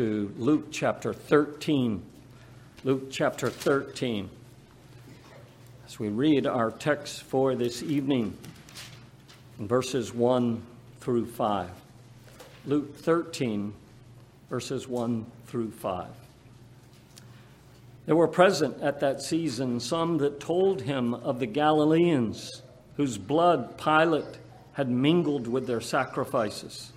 to Luke chapter 13. Luke chapter 13. As we read our text for this evening, verses 1 through 5. Luke 13, verses 1 through 5. There were present at that season some that told him of the Galileans, whose blood Pilate had mingled with their sacrifices.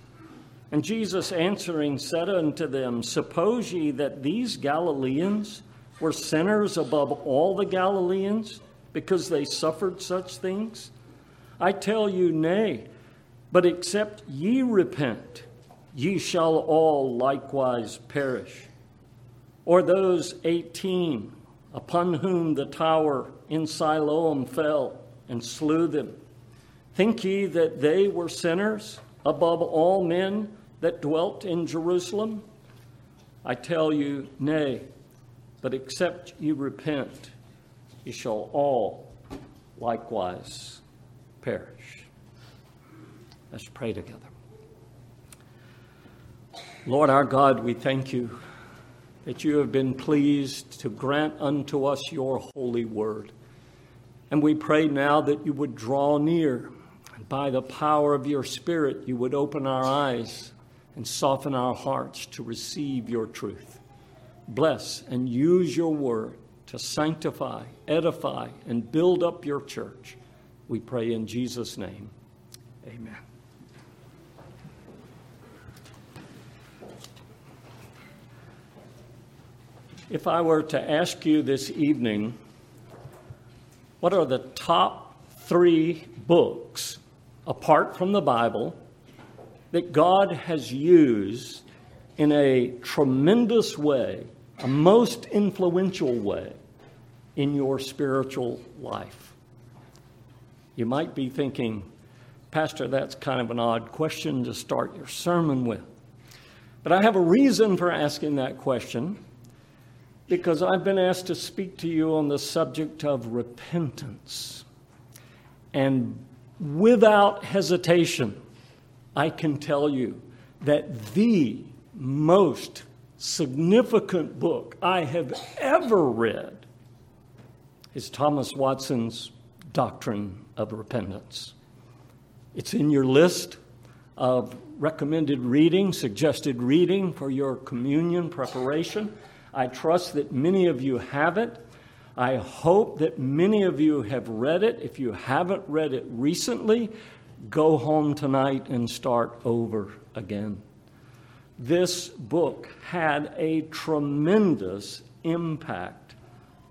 And Jesus answering said unto them, Suppose ye that these Galileans were sinners above all the Galileans, because they suffered such things? I tell you, nay, but except ye repent, ye shall all likewise perish. Or those eighteen upon whom the tower in Siloam fell and slew them, think ye that they were sinners above all men? That dwelt in Jerusalem? I tell you, nay, but except you repent, ye shall all likewise perish. Let's pray together. Lord our God, we thank you that you have been pleased to grant unto us your holy word. And we pray now that you would draw near, and by the power of your Spirit, you would open our eyes and soften our hearts to receive your truth. Bless and use your word to sanctify, edify, and build up your church. We pray in Jesus' name. Amen. If I were to ask you this evening, what are the top three books, apart from the Bible, that God has used in a tremendous way, a most influential way in your spiritual life? You might be thinking, Pastor, that's kind of an odd question to start your sermon with. But I have a reason for asking that question because I've been asked to speak to you on the subject of repentance. And without hesitation, I can tell you that the most significant book I have ever read is Thomas Watson's Doctrine of Repentance. It's in your list of recommended reading, suggested reading for your communion preparation. I trust that many of you have it. I hope that many of you have read it. If you haven't read it recently, go home tonight and start over again. This book had a tremendous impact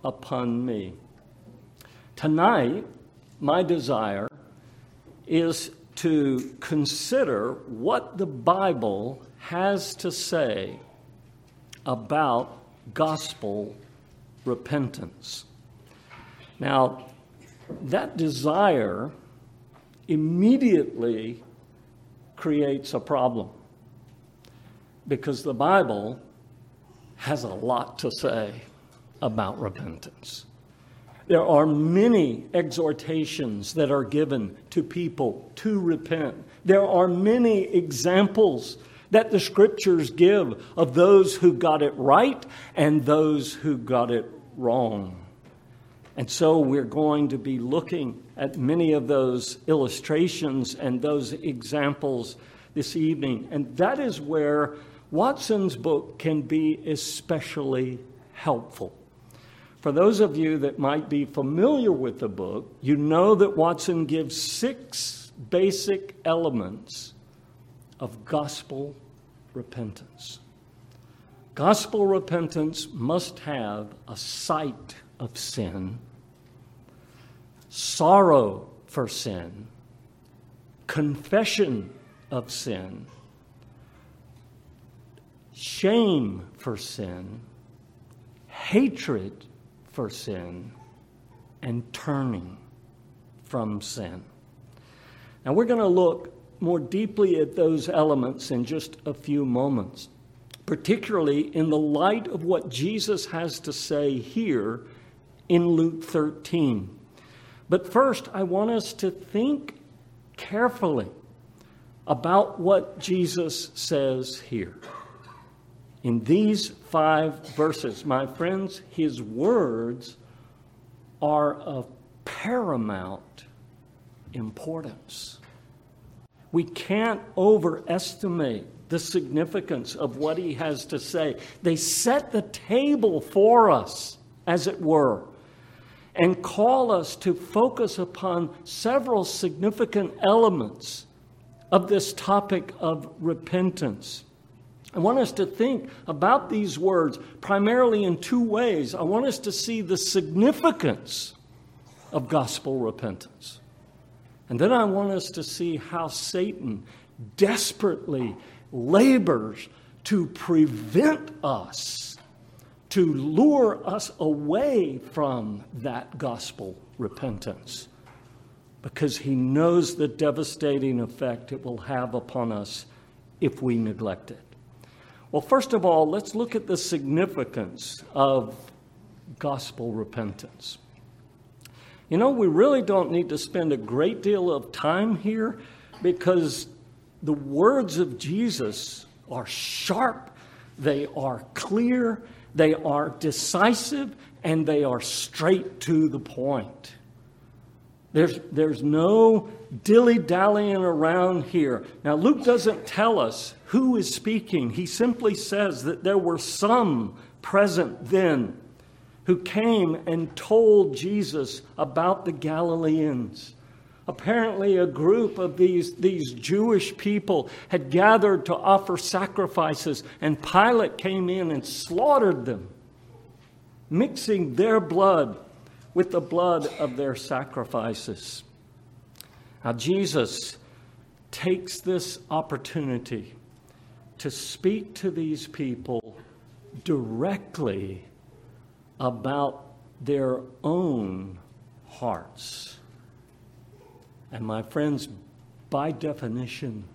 upon me. Tonight, my desire is to consider what the Bible has to say about gospel repentance. Now, that desire immediately creates a problem because the Bible has a lot to say about repentance. There are many exhortations that are given to people to repent. There are many examples that the scriptures give of those who got it right and those who got it wrong. And so we're going to be looking at many of those illustrations and those examples this evening. And that is where Watson's book can be especially helpful. For those of you that might be familiar with the book, you know that Watson gives six basic elements of gospel repentance. Gospel repentance must have a sight of sin, sorrow for sin, confession of sin, shame for sin, hatred for sin, and turning from sin. Now, we're going to look more deeply at those elements in just a few moments, particularly in the light of what Jesus has to say here in Luke 13. But first, I want us to think carefully about what Jesus says here. in these five verses. My friends, his words are of paramount importance. We can't overestimate the significance of what he has to say. They set the table for us, as it were, and call us to focus upon several significant elements of this topic of repentance. I want us to think about these words primarily in two ways. I want us to see the significance of gospel repentance. And then I want us to see how Satan desperately labors to prevent us, to lure us away from that gospel repentance, because he knows the devastating effect it will have upon us if we neglect it. Well, first of all, let's look at the significance of gospel repentance. You know, we really don't need to spend a great deal of time here because the words of Jesus are sharp, they are clear, they are decisive, and they are straight to the point. There's, there's no dilly dallying around here. Now, Luke doesn't tell us who is speaking. He simply says that there were some present then who came and told Jesus about the Galileans. Apparently, a group of these, these Jewish people had gathered to offer sacrifices, and Pilate came in and slaughtered them, mixing their blood with the blood of their sacrifices. Now, Jesus takes this opportunity to speak to these people directly about their own hearts. And my friends, by definition,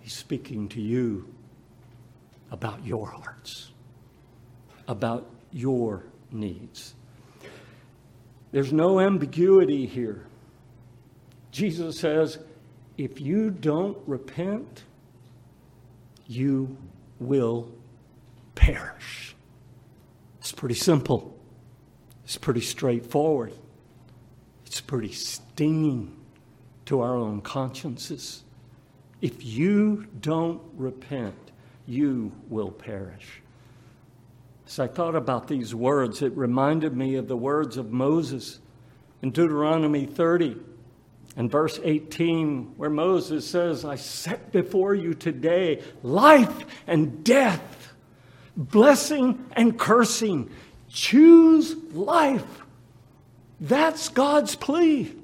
he's speaking to you about your hearts, about your needs. There's no ambiguity here. Jesus says, if you don't repent, you will perish. It's pretty simple. It's pretty straightforward. It's pretty stinging to our own consciences. If you don't repent, you will perish. As I thought about these words, it reminded me of the words of Moses in Deuteronomy 30 and verse 18, where Moses says, I set before you today life and death, blessing and cursing. Choose life. That's God's plea.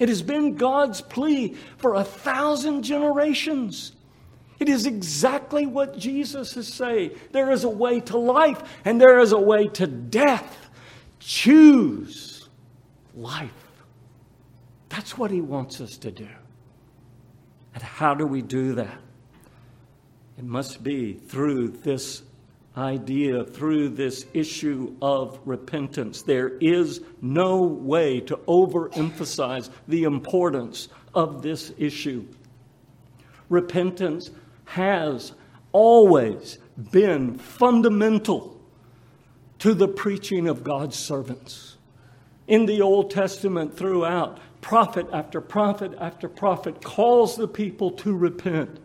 It has been God's plea for a thousand generations. It is exactly what Jesus is saying. There is a way to life and there is a way to death. Choose life. That's what he wants us to do. And how do we do that? It must be through this idea, through this issue of repentance. There is no way to overemphasize the importance of this issue. Repentance has always been fundamental to the preaching of God's servants. In the Old Testament, throughout, prophet after prophet after prophet calls the people to repent.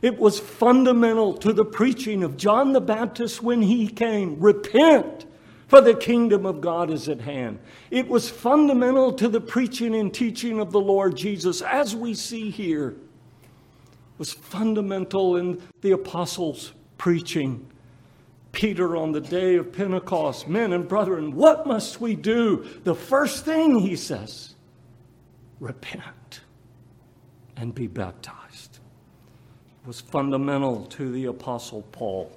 It was fundamental to the preaching of John the Baptist when he came. Repent, for the kingdom of God is at hand. It was fundamental to the preaching and teaching of the Lord Jesus, as we see here. It was fundamental in the apostles' preaching. Peter on the day of Pentecost, men and brethren, what must we do? The first thing he says, repent and be baptized. Was fundamental to the Apostle Paul.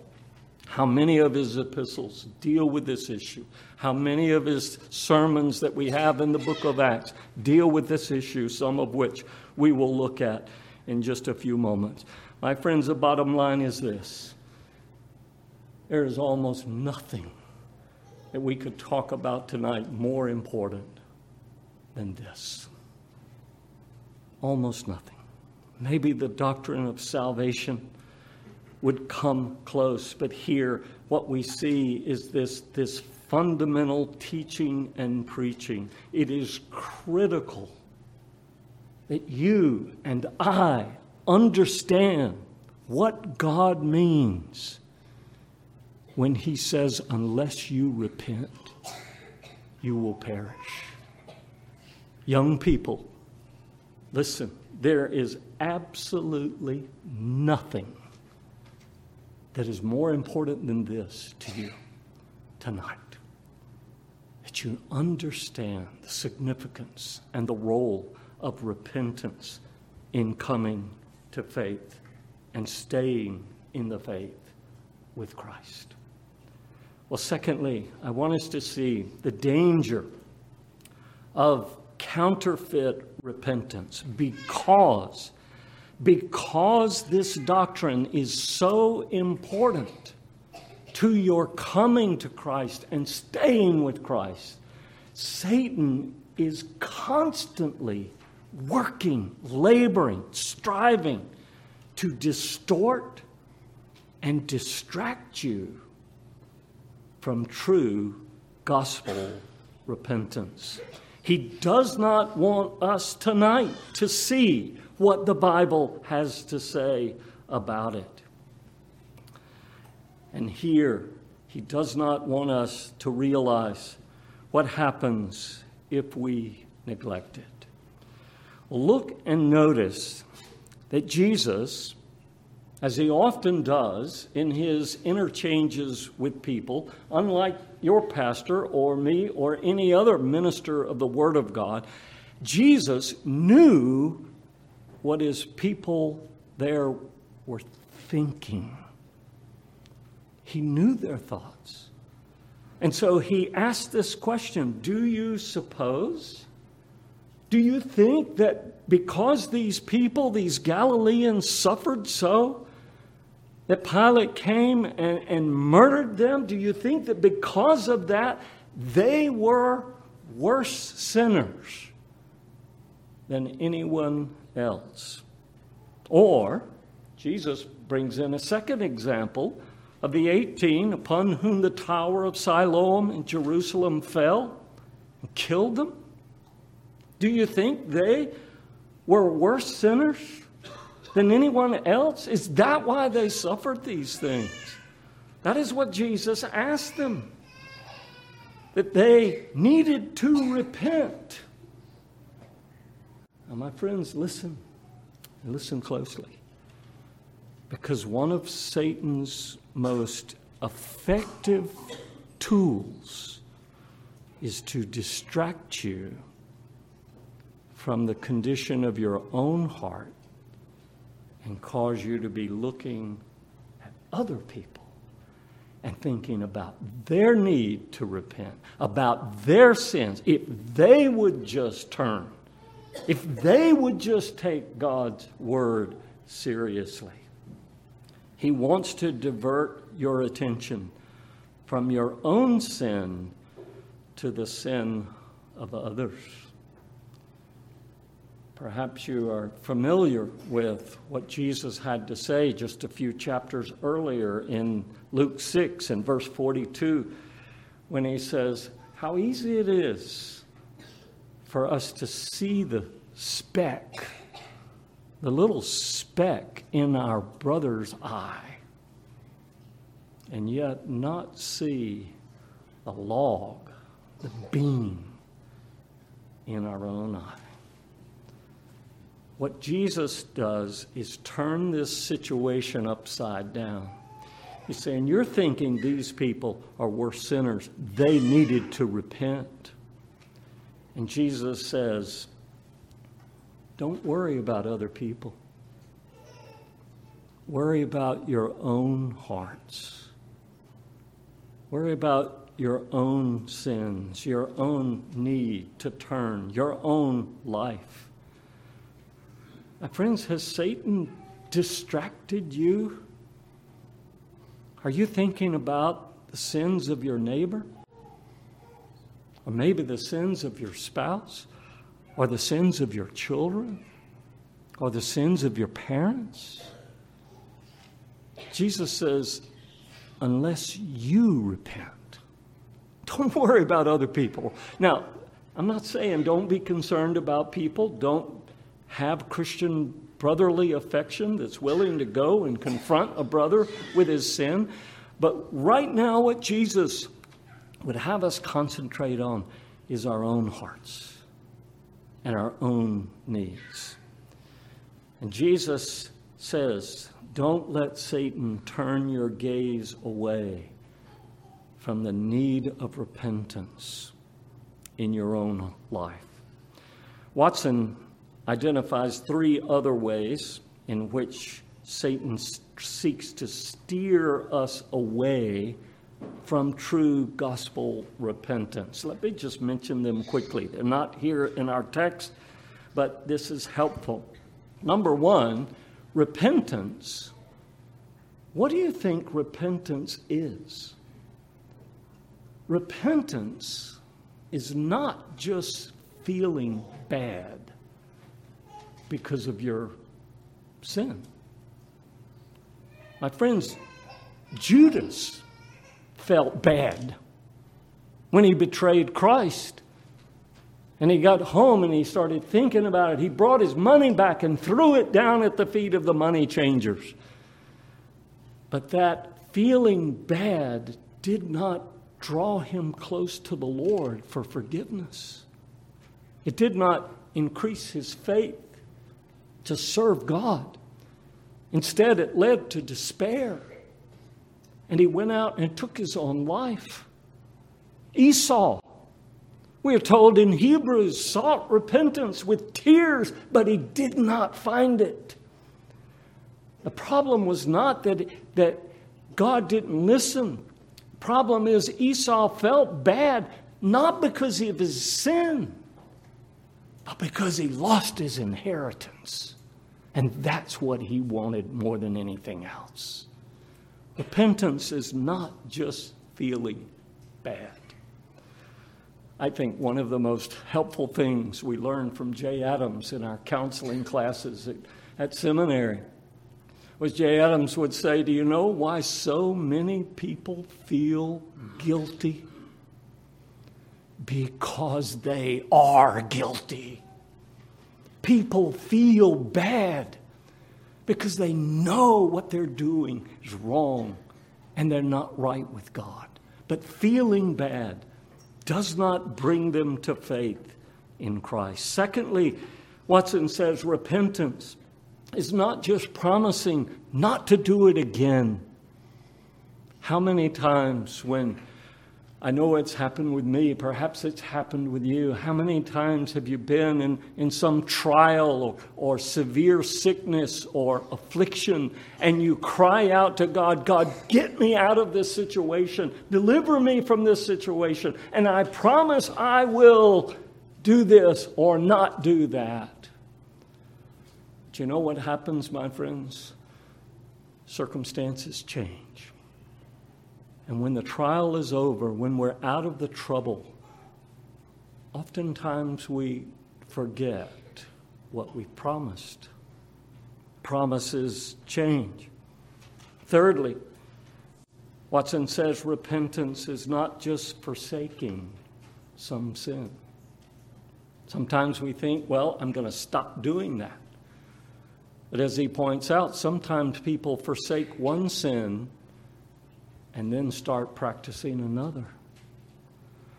How many of his epistles deal with this issue? How many of his sermons that we have in the book of Acts deal with this issue, some of which we will look at in just a few moments? My friends, the bottom line is this there is almost nothing that we could talk about tonight more important than this. Almost nothing. Maybe the doctrine of salvation, would come close. But here, what we see is this, this fundamental teaching and preaching. It is critical that you and I understand what God means when He says, unless you repent, you will perish. Young people, listen, there is absolutely nothing that is more important than this to you tonight. That you understand the significance and the role of repentance in coming to faith and staying in the faith with Christ. Well, secondly, I want us to see the danger of counterfeit repentance because because this doctrine is so important to your coming to Christ and staying with Christ, Satan is constantly working, laboring, striving to distort and distract you from true gospel repentance. He does not want us tonight to see what the Bible has to say about it. And here, he does not want us to realize what happens if we neglect it. Look and notice that Jesus, as he often does in his interchanges with people, unlike your pastor or me or any other minister of the Word of God, Jesus knew what his people there were thinking. He knew their thoughts. And so he asked this question Do you suppose? Do you think that because these people, these Galileans, suffered so, that Pilate came and, and murdered them? Do you think that because of that, they were worse sinners than anyone else. Or, Jesus brings in a second example of the 18 upon whom the tower of Siloam in Jerusalem fell and killed them. Do you think they were worse sinners than anyone else? Is that why they suffered these things? That is what Jesus asked them. That they needed to repent. Now, my friends, listen. Listen closely. Because one of Satan's most effective tools is to distract you from the condition of your own heart and cause you to be looking at other people and thinking about their need to repent, about their sins. If they would just turn if they would just take God's word seriously. He wants to divert your attention from your own sin to the sin of others. Perhaps you are familiar with what Jesus had to say just a few chapters earlier in Luke 6 and verse 42 when he says, How easy it is for us to see the speck, the little speck in our brother's eye, and yet not see the log, the beam in our own eye. What Jesus does is turn this situation upside down. He's saying, You're thinking these people are worse sinners. They needed to repent. And Jesus says, Don't worry about other people. Worry about your own hearts. Worry about your own sins, your own need to turn, your own life. My friends, has Satan distracted you? Are you thinking about the sins of your neighbor? or maybe the sins of your spouse, or the sins of your children, or the sins of your parents. Jesus says, unless you repent. Don't worry about other people. Now, I'm not saying don't be concerned about people. Don't have Christian brotherly affection that's willing to go and confront a brother with his sin. But right now, what Jesus would have us concentrate on is our own hearts and our own needs. And Jesus says, Don't let Satan turn your gaze away from the need of repentance in your own life. Watson identifies three other ways in which Satan seeks to steer us away from true gospel repentance. Let me just mention them quickly. They're not here in our text, but this is helpful. Number one, repentance. What do you think repentance is? Repentance is not just feeling bad because of your sin. My friends, Judas felt bad when he betrayed Christ. And he got home and he started thinking about it. He brought his money back and threw it down at the feet of the money changers. But that feeling bad did not draw him close to the Lord for forgiveness. It did not increase his faith to serve God. Instead, it led to despair. And he went out and took his own life. Esau, we are told in Hebrews, sought repentance with tears, but he did not find it. The problem was not that, that God didn't listen Problem is, Esau felt bad not because of his sin, but because he lost his inheritance. And that's what he wanted more than anything else. Repentance is not just feeling bad. I think one of the most helpful things we learned from Jay Adams in our counseling classes at, at seminary was Jay Adams would say, Do you know why so many people feel guilty? Because they are guilty. People feel bad because they know what they're doing is wrong and they're not right with God. But feeling bad does not bring them to faith in Christ. Secondly, Watson says repentance is not just promising not to do it again. How many times when I know it's happened with me, perhaps it's happened with you. How many times have you been in, in some trial or, or severe sickness or affliction and you cry out to God, God, get me out of this situation, deliver me from this situation, and I promise I will do this or not do that? Do you know what happens, my friends? Circumstances change. And when the trial is over, when we're out of the trouble, oftentimes we forget what we promised. Promises change. Thirdly, Watson says repentance is not just forsaking some sin. Sometimes we think, well, I'm going to stop doing that. But as he points out, sometimes people forsake one sin and then start practicing another.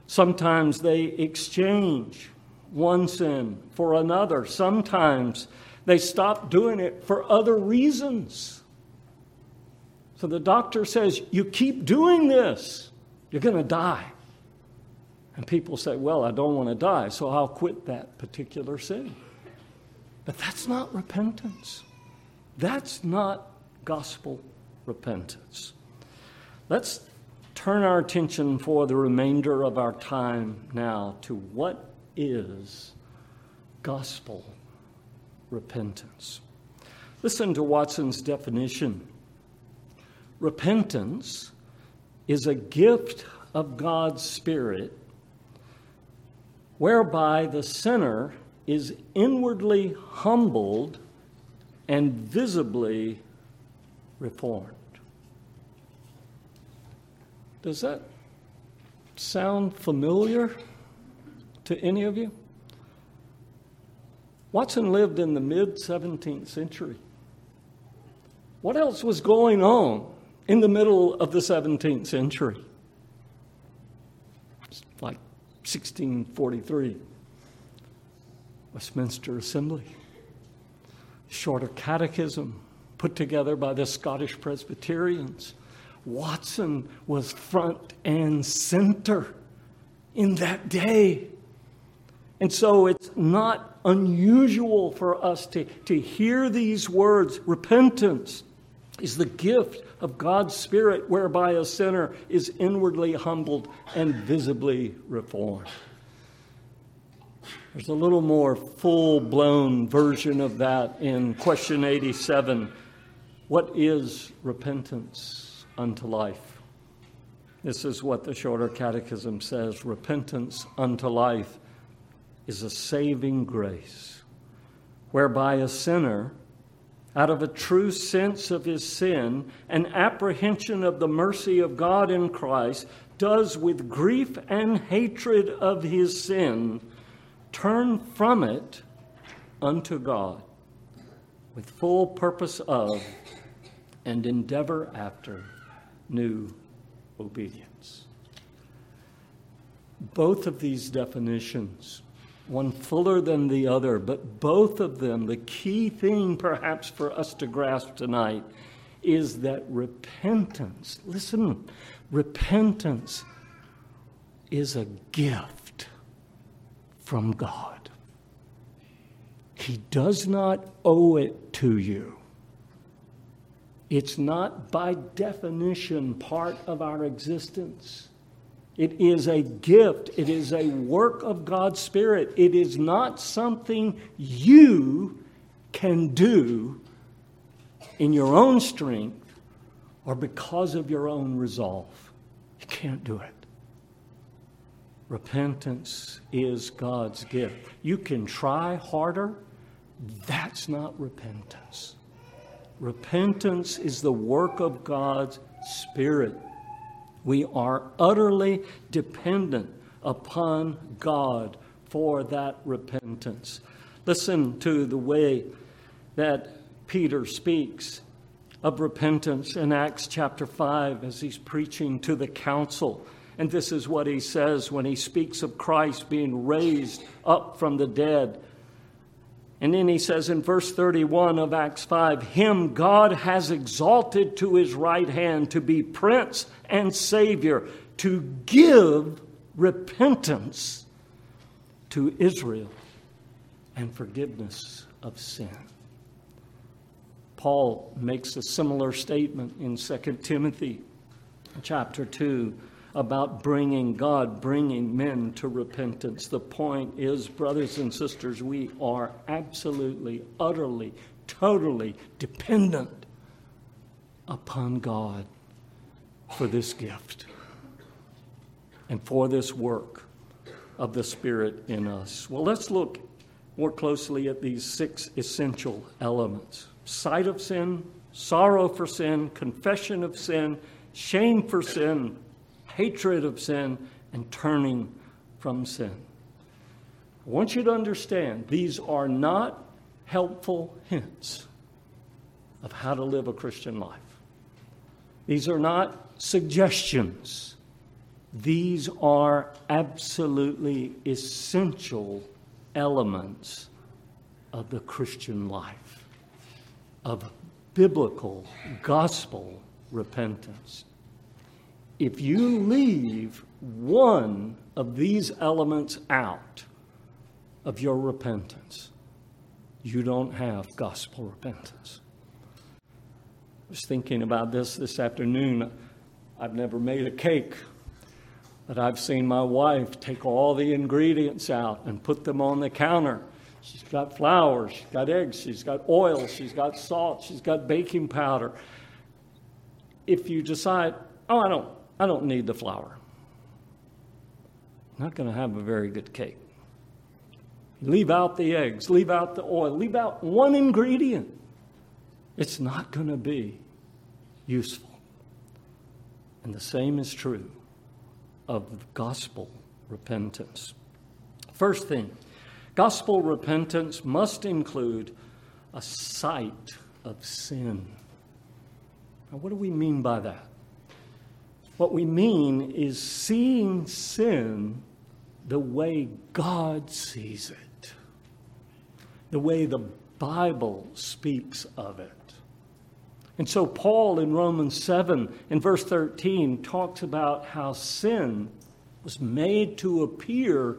Sometimes they exchange one sin for another. Sometimes they stop doing it for other reasons. So the doctor says, You keep doing this, you're going to die. And people say, Well, I don't want to die, so I'll quit that particular sin. But that's not repentance. That's not gospel repentance. Let's turn our attention for the remainder of our time now to what is gospel repentance. Listen to Watson's definition repentance is a gift of God's Spirit whereby the sinner is inwardly humbled and visibly reformed. Does that sound familiar to any of you? Watson lived in the mid 17th century. What else was going on in the middle of the 17th century? Like 1643, Westminster Assembly, Shorter Catechism put together by the Scottish Presbyterians. Watson was front and center in that day. And so it's not unusual for us to, to hear these words. Repentance is the gift of God's Spirit whereby a sinner is inwardly humbled and visibly reformed. There's a little more full blown version of that in question 87. What is repentance unto life? This is what the Shorter Catechism says Repentance unto life is a saving grace, whereby a sinner, out of a true sense of his sin and apprehension of the mercy of God in Christ, does with grief and hatred of his sin turn from it unto God with full purpose of and endeavor after new obedience. Both of these definitions, one fuller than the other, but both of them, the key thing perhaps for us to grasp tonight is that repentance, listen, repentance is a gift from God. He does not owe it to you. It's not by definition part of our existence. It is a gift. It is a work of God's Spirit. It is not something you can do in your own strength or because of your own resolve. You can't do it. Repentance is God's gift. You can try harder, that's not repentance. Repentance is the work of God's Spirit. We are utterly dependent upon God for that repentance. Listen to the way that Peter speaks of repentance in Acts chapter 5 as he's preaching to the council. And this is what he says when he speaks of Christ being raised up from the dead and then he says in verse 31 of Acts 5 Him God has exalted to his right hand to be Prince and Savior, to give repentance to Israel and forgiveness of sin. Paul makes a similar statement in 2 Timothy chapter 2 about bringing God, bringing men to repentance. The point is, brothers and sisters, we are absolutely, utterly, totally dependent upon God for this gift and for this work of the Spirit in us. Well, let's look more closely at these six essential elements sight of sin, sorrow for sin, confession of sin, shame for sin, hatred of sin, and turning from sin. I want you to understand these are not helpful hints of how to live a Christian life. These are not suggestions. These are absolutely essential elements of the Christian life, of biblical gospel repentance. If you leave one of these elements out of your repentance, you don't have gospel repentance. I was thinking about this this afternoon. I've never made a cake, but I've seen my wife take all the ingredients out and put them on the counter. She's got flour, she's got eggs, she's got oil, she's got salt, she's got baking powder. If you decide, oh, I don't, I don't need the flour. Not going to have a very good cake. Leave out the eggs, leave out the oil, leave out one ingredient. It's not going to be useful. And the same is true of gospel repentance. First thing, gospel repentance must include a sight of sin. Now, what do we mean by that? What we mean is seeing sin the way God sees it, the way the Bible speaks of it. And so, Paul in Romans 7, in verse 13, talks about how sin was made to appear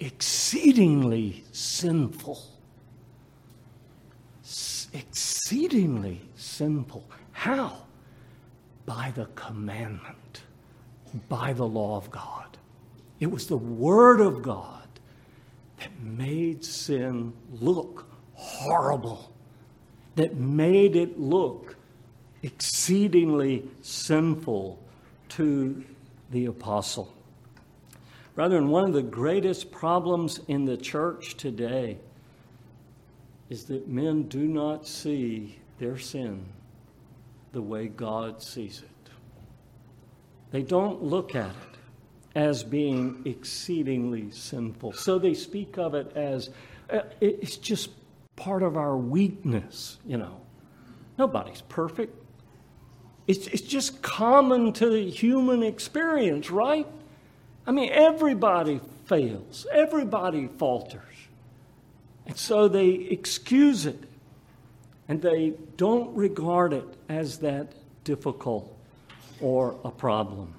exceedingly sinful. S- exceedingly sinful. How? By the commandment, by the law of God. It was the Word of God that made sin look horrible, that made it look exceedingly sinful to the apostle. Brethren, one of the greatest problems in the church today is that men do not see their sin the way God sees it. They don't look at it as being exceedingly sinful. So they speak of it as uh, it's just part of our weakness, you know. Nobody's perfect. It's, it's just common to the human experience, right? I mean, everybody fails, everybody falters. And so they excuse it and they don't regard it as that difficult or a problem.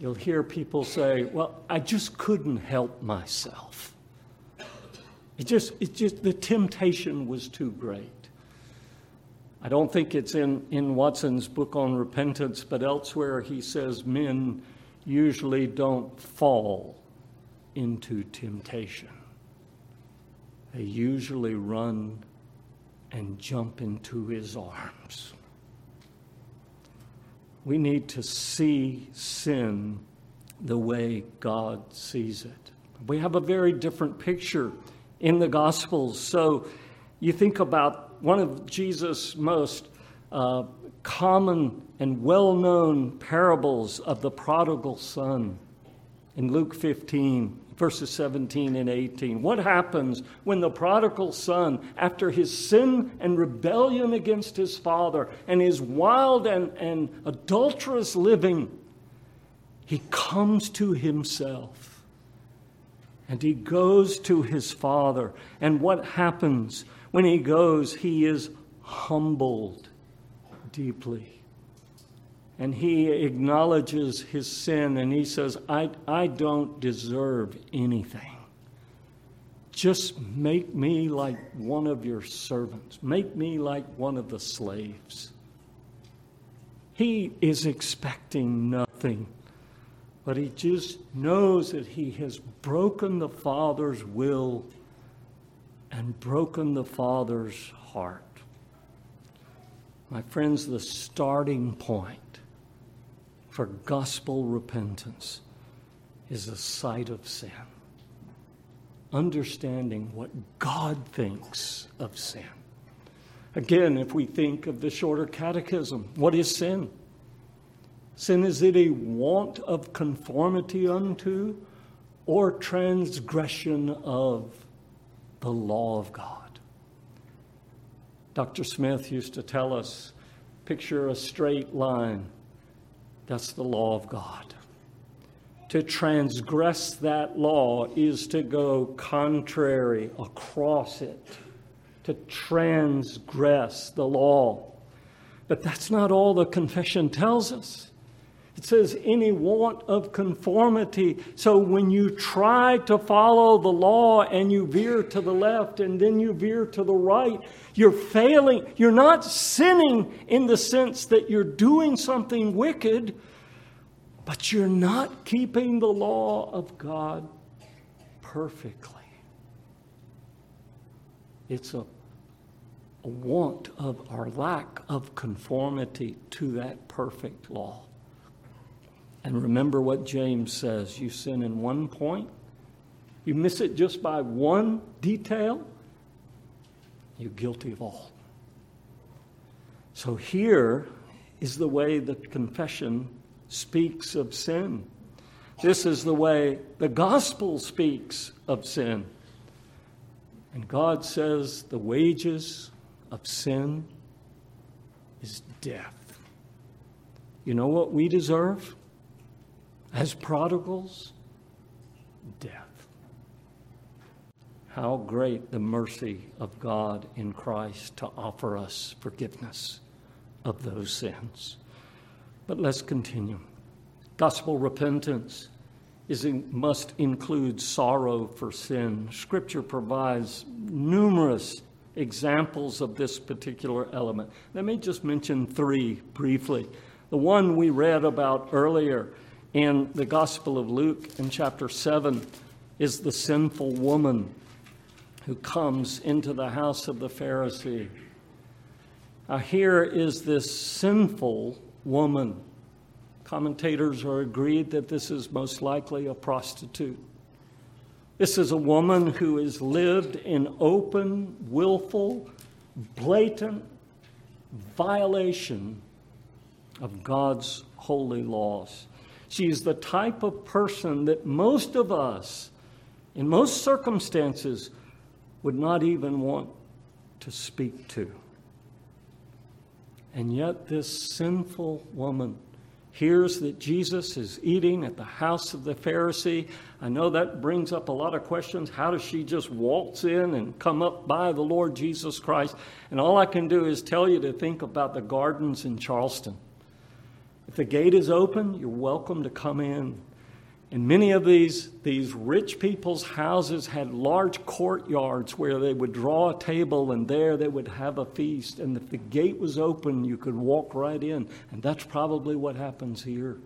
You'll hear people say, Well, I just couldn't help myself. It just, it just, the temptation was too great. I don't think it's in, in Watson's book on repentance, but elsewhere he says men usually don't fall into temptation. They usually run and jump into his arms. We need to see sin the way God sees it. We have a very different picture in the Gospels. So you think about one of Jesus' most uh, common and well known parables of the prodigal son in Luke 15, verses 17 and 18. What happens when the prodigal son, after his sin and rebellion against his father and his wild and, and adulterous living, he comes to himself and he goes to his father. And what happens? When he goes, he is humbled deeply. And he acknowledges his sin and he says, I, I don't deserve anything. Just make me like one of your servants, make me like one of the slaves. He is expecting nothing, but he just knows that he has broken the Father's will and broken the Father's heart. My friends, the starting point for gospel repentance is a sight of sin. Understanding what God thinks of sin. Again, if we think of the shorter catechism, what is sin? Sin is it a want of conformity unto or transgression of the law of God. Dr. Smith used to tell us picture a straight line. That's the law of God. To transgress that law is to go contrary across it, to transgress the law. But that's not all the confession tells us. It says, any want of conformity. So when you try to follow the law and you veer to the left and then you veer to the right, you're failing. You're not sinning in the sense that you're doing something wicked, but you're not keeping the law of God perfectly. It's a, a want of our lack of conformity to that perfect law. And remember what James says you sin in one point, you miss it just by one detail, you're guilty of all. So here is the way the confession speaks of sin. This is the way the gospel speaks of sin. And God says the wages of sin is death. You know what we deserve as prodigals? Death. How great the mercy of God in Christ to offer us forgiveness of those sins. But let's continue. Gospel repentance is in, must include sorrow for sin. Scripture provides numerous examples of this particular element. Let me just mention three briefly. The one we read about earlier in the Gospel of Luke in chapter 7 is the sinful woman who comes into the house of the Pharisee. Now, here is this sinful woman. Commentators are agreed that this is most likely a prostitute. This is a woman who has lived in open, willful, blatant violation of God's holy laws. She's the type of person that most of us, in most circumstances, would not even want to speak to. And yet, this sinful woman hears that Jesus is eating at the house of the Pharisee. I know that brings up a lot of questions. How does she just waltz in and come up by the Lord Jesus Christ? And all I can do is tell you to think about the gardens in Charleston. If the gate is open, you're welcome to come in. And many of these, these rich people's houses had large courtyards where they would draw a table and there they would have a feast. And if the gate was open, you could walk right in. And that's probably what happens here.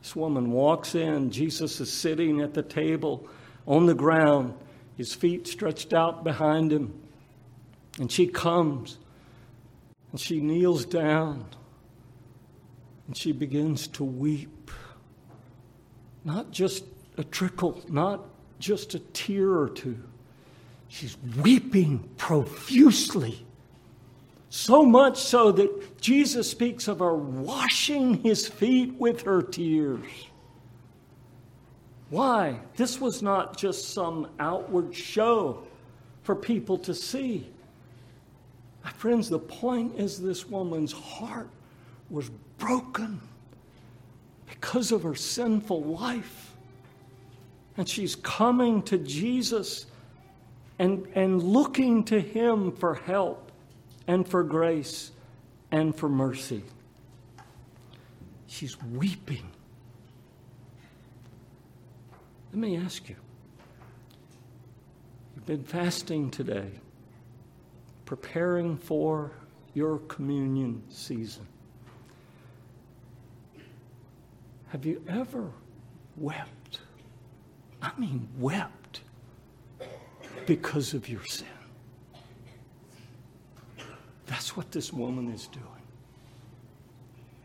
This woman walks in. Jesus is sitting at the table on the ground, his feet stretched out behind him. And she comes and she kneels down and she begins to weep not just a trickle, not just a tear or two. She's weeping profusely. So much so that Jesus speaks of her washing his feet with her tears. Why? This was not just some outward show for people to see. My friends, the point is this woman's heart was broken because of her sinful life. And she's coming to Jesus and, and looking to Him for help and for grace and for mercy. She's weeping. Let me ask you you've been fasting today, preparing for your communion season. Have you ever wept? I mean, wept because of your sin. That's what this woman is doing.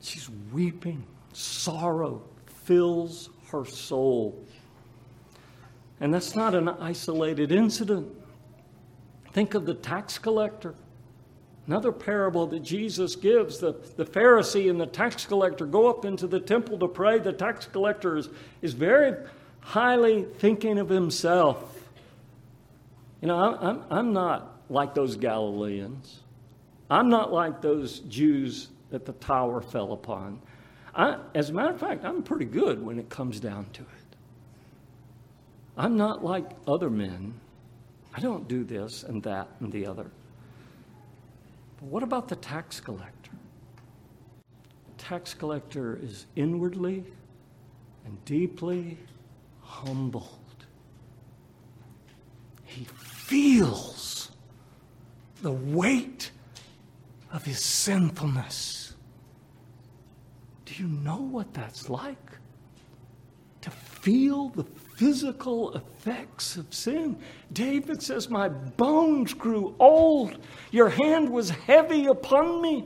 She's weeping. Sorrow fills her soul. And that's not an isolated incident. Think of the tax collector. Another parable that Jesus gives the, the Pharisee and the tax collector go up into the temple to pray. The tax collector is, is very highly thinking of himself. You know, I'm, I'm not like those Galileans, I'm not like those Jews that the tower fell upon. I, as a matter of fact, I'm pretty good when it comes down to it. I'm not like other men. I don't do this and that and the other. But what about the tax collector? The tax collector is inwardly and deeply humbled. He feels the weight of his sinfulness. Do you know what that's like? Feel the physical effects of sin. David says, My bones grew old, your hand was heavy upon me.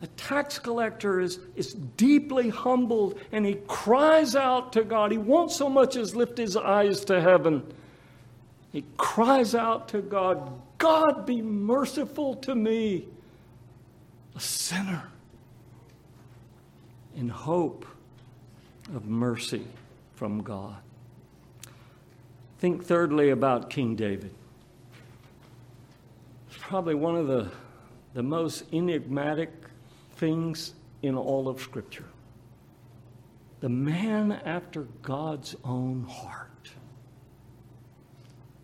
The tax collector is, is deeply humbled and he cries out to God. He won't so much as lift his eyes to heaven. He cries out to God, God, be merciful to me, a sinner. in hope of mercy from God. Think thirdly about King David. Probably one of the, the most enigmatic things in all of Scripture. The man after God's own heart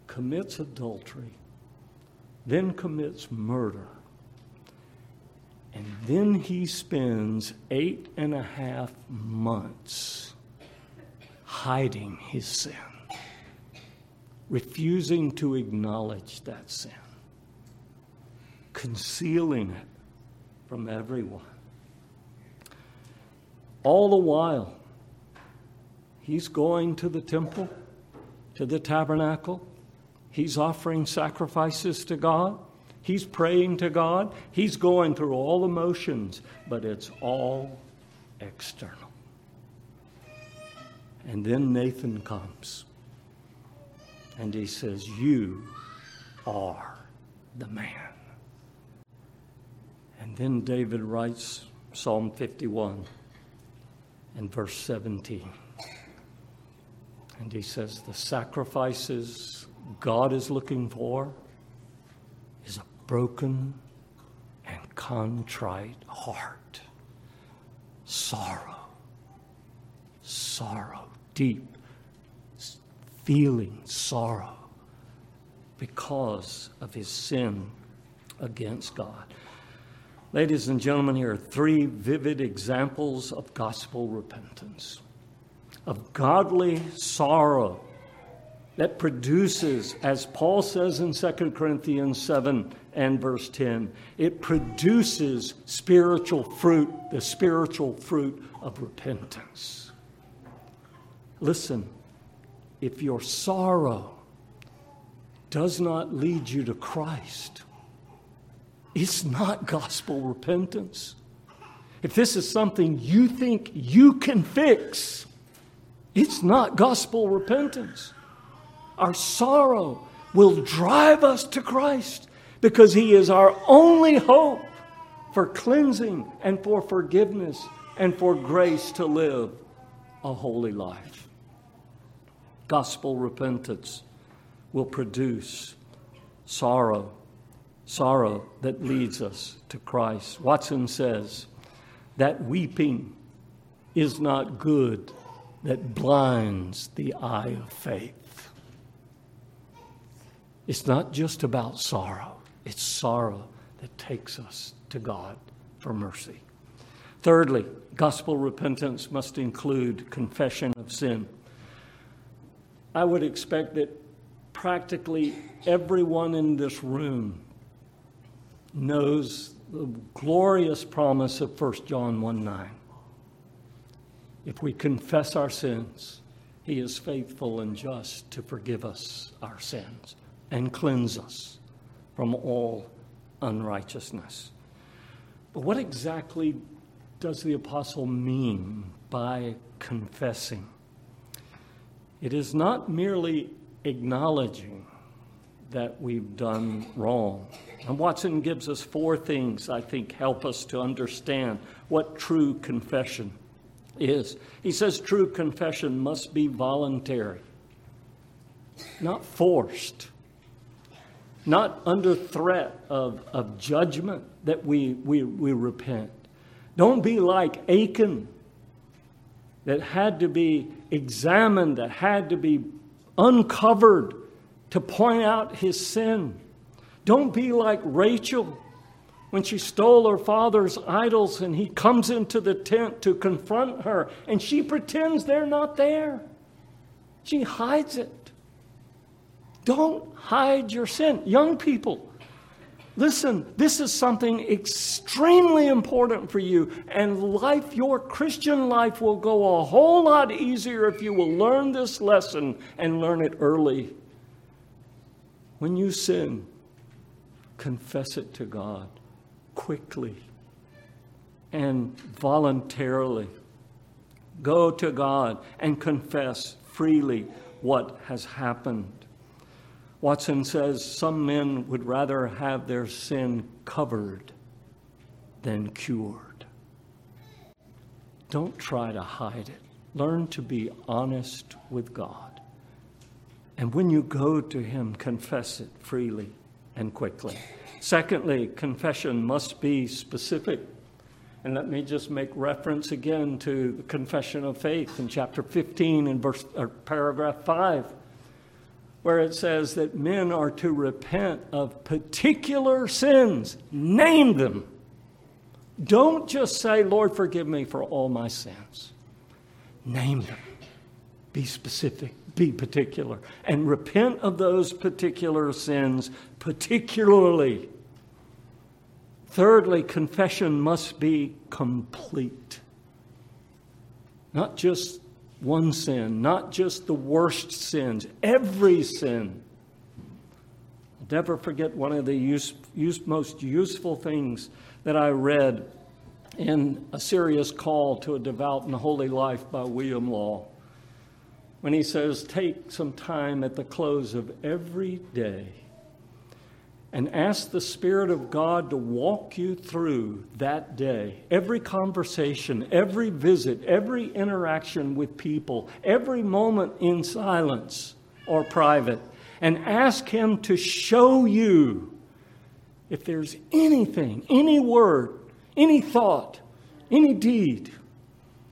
commits adultery, then commits murder, and then he spends eight and a half months hiding his sin, refusing to acknowledge that sin, concealing it from everyone. All the while, he's going to the temple, to the tabernacle, He's offering sacrifices to God. He's praying to God. He's going through all the motions, but it's all external. And then Nathan comes and he says, You are the man. And then David writes Psalm 51 and verse 17. And he says, The sacrifices God is looking for broken and contrite heart. Sorrow, sorrow, deep feeling sorrow because of his sin against God. Ladies and gentlemen, here are three vivid examples of gospel repentance, of godly sorrow that produces, as Paul says in 2 Corinthians 7 and verse 10, it produces spiritual fruit, the spiritual fruit of repentance. Listen, if your sorrow does not lead you to Christ, it's not gospel repentance. If this is something you think you can fix, it's not gospel repentance our sorrow will drive us to Christ because He is our only hope for cleansing and for forgiveness and for grace to live a holy life. Gospel repentance will produce sorrow, sorrow that leads us to Christ. Watson says that weeping is not good that blinds the eye of faith. It's not just about sorrow, it's sorrow that takes us to God for mercy. Thirdly, gospel repentance must include confession of sin. I would expect that practically everyone in this room knows the glorious promise of 1 John 1 9. If we confess our sins, he is faithful and just to forgive us our sins and cleanse us from all unrighteousness. But what exactly does the apostle mean by confessing? It is not merely acknowledging that we've done wrong. And Watson gives us four things I think help us to understand what true confession is. He says true confession must be voluntary, not forced not under threat of, of judgment that we, we, we repent. Don't be like Achan that had to be examined, that had to be uncovered to point out his sin. Don't be like Rachel when she stole her father's idols and he comes into the tent to confront her and she pretends they're not there. She hides it. Don't hide your sin. Young people, listen, this is something extremely important for you, and life, your Christian life, will go a whole lot easier if you will learn this lesson and learn it early. When you sin, confess it to God quickly and voluntarily. Go to God and confess freely what has happened. Watson says some men would rather have their sin covered than cured. Don't try to hide it. Learn to be honest with God. And when you go to Him, confess it freely and quickly. Secondly, confession must be specific. And let me just make reference again to the confession of faith in chapter 15 and verse or paragraph 5 where it says that men are to repent of particular sins. Name them. Don't just say, Lord, forgive me for all my sins. Name them. Be specific. Be particular. And repent of those particular sins, particularly. Thirdly, confession must be complete. Not just one sin, not just the worst sins, every sin. I'll never forget one of the use, use, most useful things that I read in A Serious Call to a Devout and Holy Life by William Law. When he says, Take some time at the close of every day and ask the Spirit of God to walk you through that day. Every conversation, every visit, every interaction with people, every moment in silence or private, and ask Him to show you if there's anything, any word, any thought, any deed,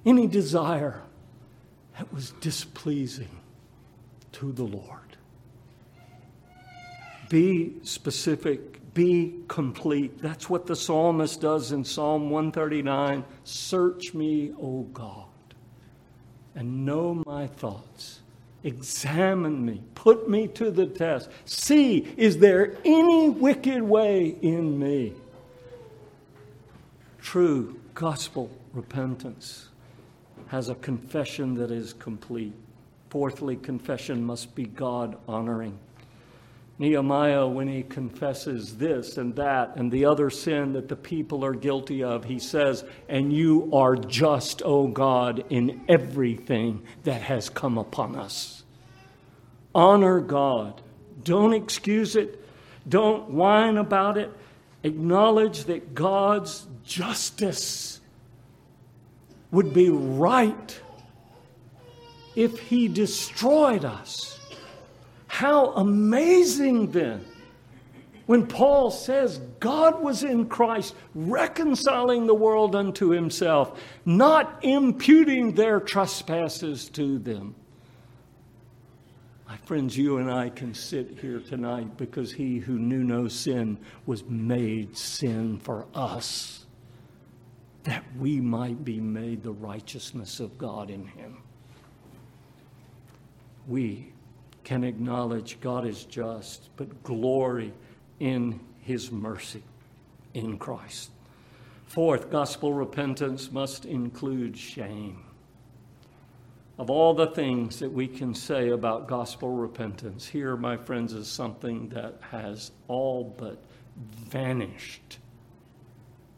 any desire that was displeasing to the Lord. Be specific, be complete. That's what the psalmist does in Psalm 139 Search me, O God, and know my thoughts. Examine me, put me to the test. See, is there any wicked way in me? True gospel repentance has a confession that is complete. Fourthly, confession must be God honoring. Nehemiah, when he confesses this and that and the other sin that the people are guilty of, he says, And you are just, O God, in everything that has come upon us. Honor God. Don't excuse it. Don't whine about it. Acknowledge that God's justice would be right if he destroyed us. How amazing then when Paul says God was in Christ reconciling the world unto himself, not imputing their trespasses to them. My friends, you and I can sit here tonight because he who knew no sin was made sin for us, that we might be made the righteousness of God in him. We can acknowledge God is just, but glory in his mercy in Christ. Fourth, gospel repentance must include shame. Of all the things that we can say about gospel repentance, here, my friends, is something that has all but vanished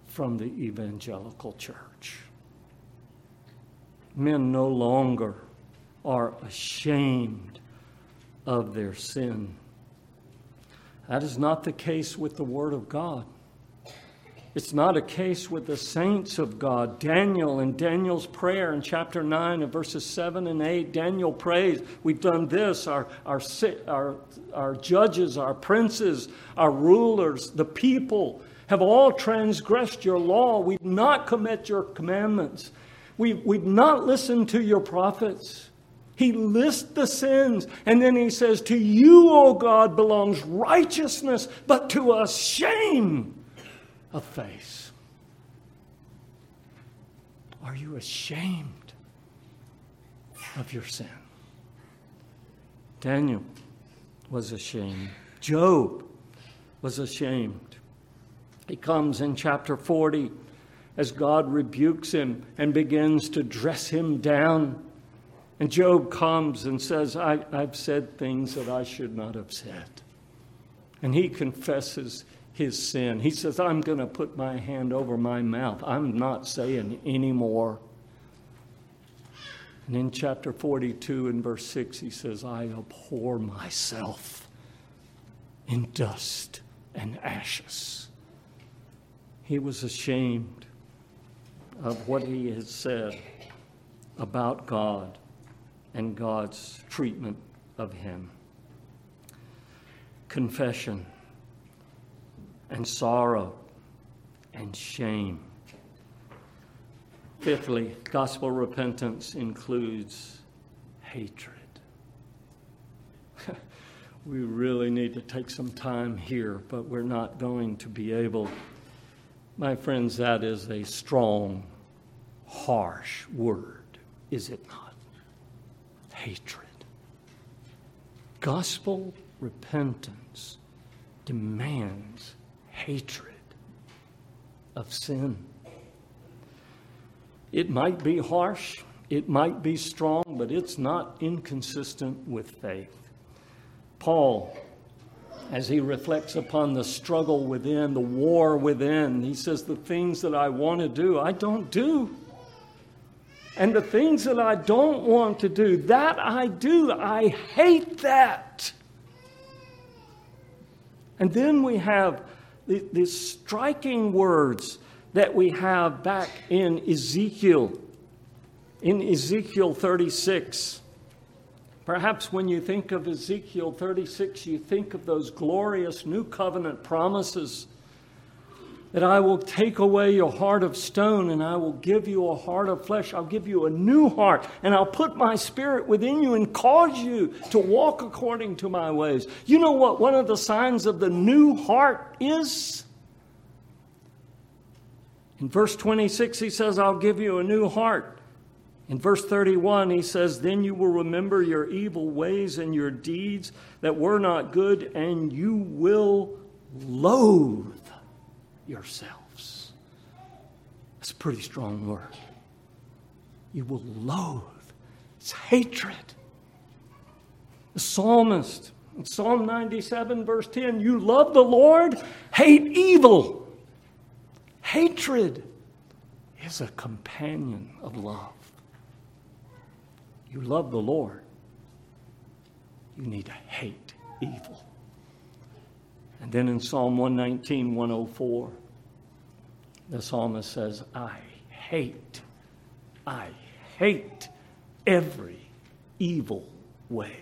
from the evangelical church. Men no longer are ashamed of their sin. That is not the case with the Word of God. It's not a case with the saints of God. Daniel and Daniel's prayer in chapter 9 and verses 7 and 8, Daniel prays, We've done this. Our, our, our, our judges, our princes, our rulers, the people have all transgressed your law. We've not commit your commandments. We've, we've not listened to your prophets. He lists the sins, and then he says, To you, O God, belongs righteousness, but to us shame of face. Are you ashamed of your sin? Daniel was ashamed. Job was ashamed. He comes in chapter 40 as God rebukes him and begins to dress him down and Job comes and says, I, have said things that I should not have said. And he confesses his sin. He says, I'm going to put my hand over my mouth. I'm not saying anymore. And in chapter 42 and verse 6, he says, I abhor myself in dust and ashes. He was ashamed of what he had said about God and God's treatment of him. Confession and sorrow and shame. Fifthly, gospel repentance includes hatred. we really need to take some time here, but we're not going to be able. My friends, that is a strong, harsh word, is it not? Hatred. Gospel repentance demands hatred of sin. It might be harsh, it might be strong, but it's not inconsistent with faith. Paul, as he reflects upon the struggle within, the war within, he says, The things that I want to do, I don't do. And the things that I don't want to do, that I do. I hate that. And then we have these striking words that we have back in Ezekiel, in Ezekiel 36. Perhaps when you think of Ezekiel 36, you think of those glorious new covenant promises that I will take away your heart of stone and I will give you a heart of flesh. I'll give you a new heart and I'll put my spirit within you and cause you to walk according to my ways. You know what one of the signs of the new heart is? In verse 26, he says, I'll give you a new heart. In verse 31, he says, Then you will remember your evil ways and your deeds that were not good, and you will loathe yourselves. That's a pretty strong word. You will loathe. It's hatred. The psalmist, in Psalm 97, verse 10, you love the Lord, hate evil. Hatred is a companion of love. You love the Lord, you need to hate evil. And then in Psalm 119, 104, the psalmist says, I hate, I hate every evil way.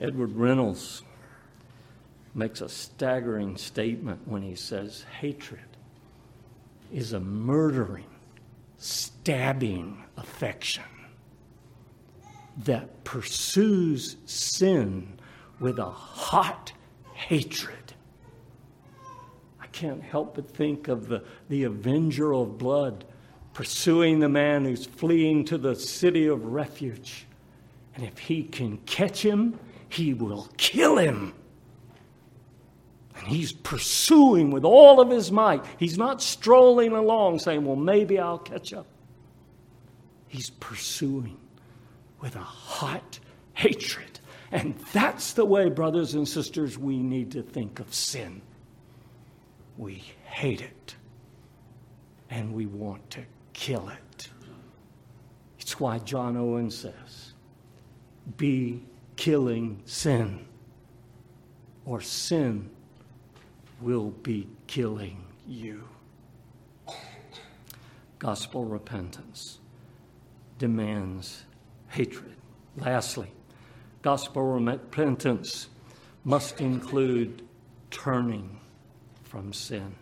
Edward Reynolds makes a staggering statement when he says, Hatred is a murdering, stabbing affection that pursues sin with a hot hatred. Can't help but think of the, the avenger of blood pursuing the man who's fleeing to the city of refuge. And if he can catch him, he will kill him. And he's pursuing with all of his might. He's not strolling along saying, Well, maybe I'll catch up. He's pursuing with a hot hatred. And that's the way, brothers and sisters, we need to think of sin. We hate it, and we want to kill it. It's why John Owen says, Be killing sin, or sin will be killing you. Gospel repentance demands hatred. Lastly, Gospel repentance must include turning from sin.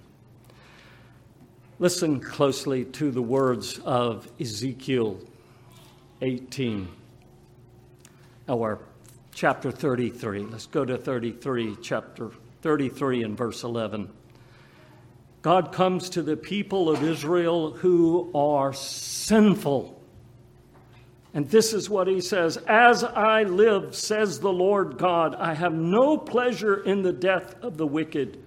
Listen closely to the words of Ezekiel 18, or chapter 33. Let's go to 33, chapter 33 and verse 11. God comes to the people of Israel who are sinful and this is what he says As I live, says the Lord God, I have no pleasure in the death of the wicked,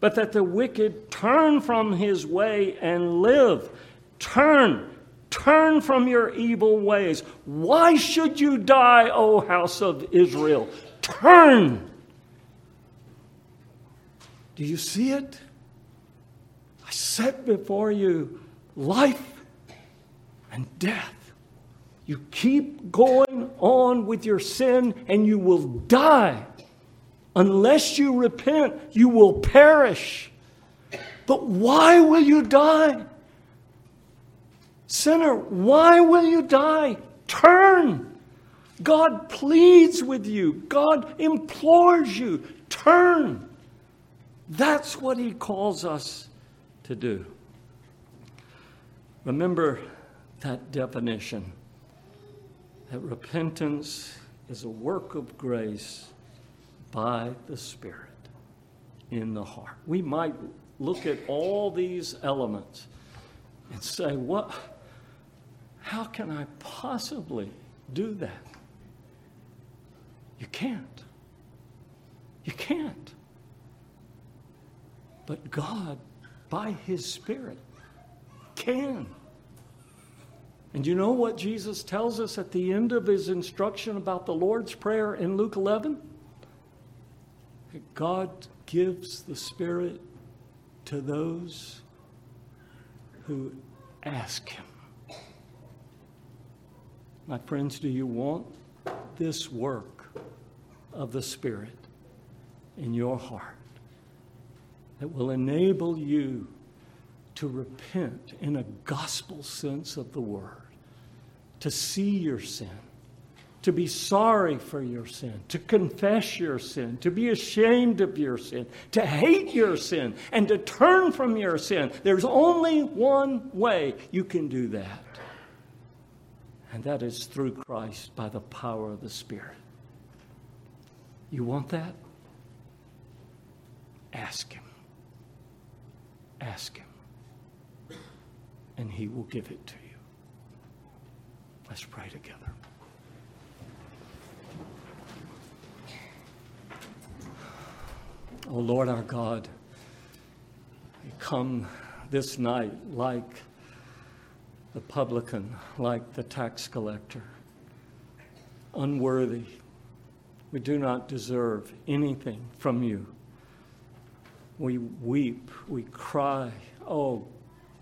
but that the wicked turn from his way and live. Turn, turn from your evil ways. Why should you die, O house of Israel? Turn. Do you see it? I set before you life and death. You keep going on with your sin and you will die. Unless you repent, you will perish. But why will you die? Sinner, why will you die? Turn. God pleads with you. God implores you. Turn. That's what He calls us to do. Remember that definition that repentance is a work of grace by the Spirit in the heart. We might look at all these elements and say, what? How can I possibly do that? You can't. You can't. But God, by His Spirit, can. And you know what Jesus tells us at the end of his instruction about the Lord's Prayer in Luke 11? God gives the Spirit to those who ask Him. My friends, do you want this work of the Spirit in your heart that will enable you to repent in a gospel sense of the word, to see your sin, to be sorry for your sin, to confess your sin, to be ashamed of your sin, to hate your sin, and to turn from your sin. There's only one way you can do that, and that is through Christ by the power of the Spirit. You want that? Ask Him. Ask Him and He will give it to you. Let's pray together. Oh Lord our God, we come this night like the publican, like the tax collector, unworthy. We do not deserve anything from you. We weep, we cry, Oh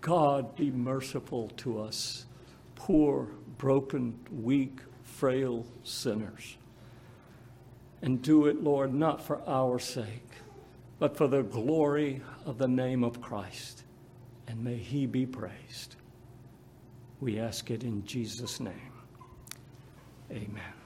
God, be merciful to us, poor, broken, weak, frail sinners. And do it, Lord, not for our sake, but for the glory of the name of Christ. And may he be praised. We ask it in Jesus' name. Amen.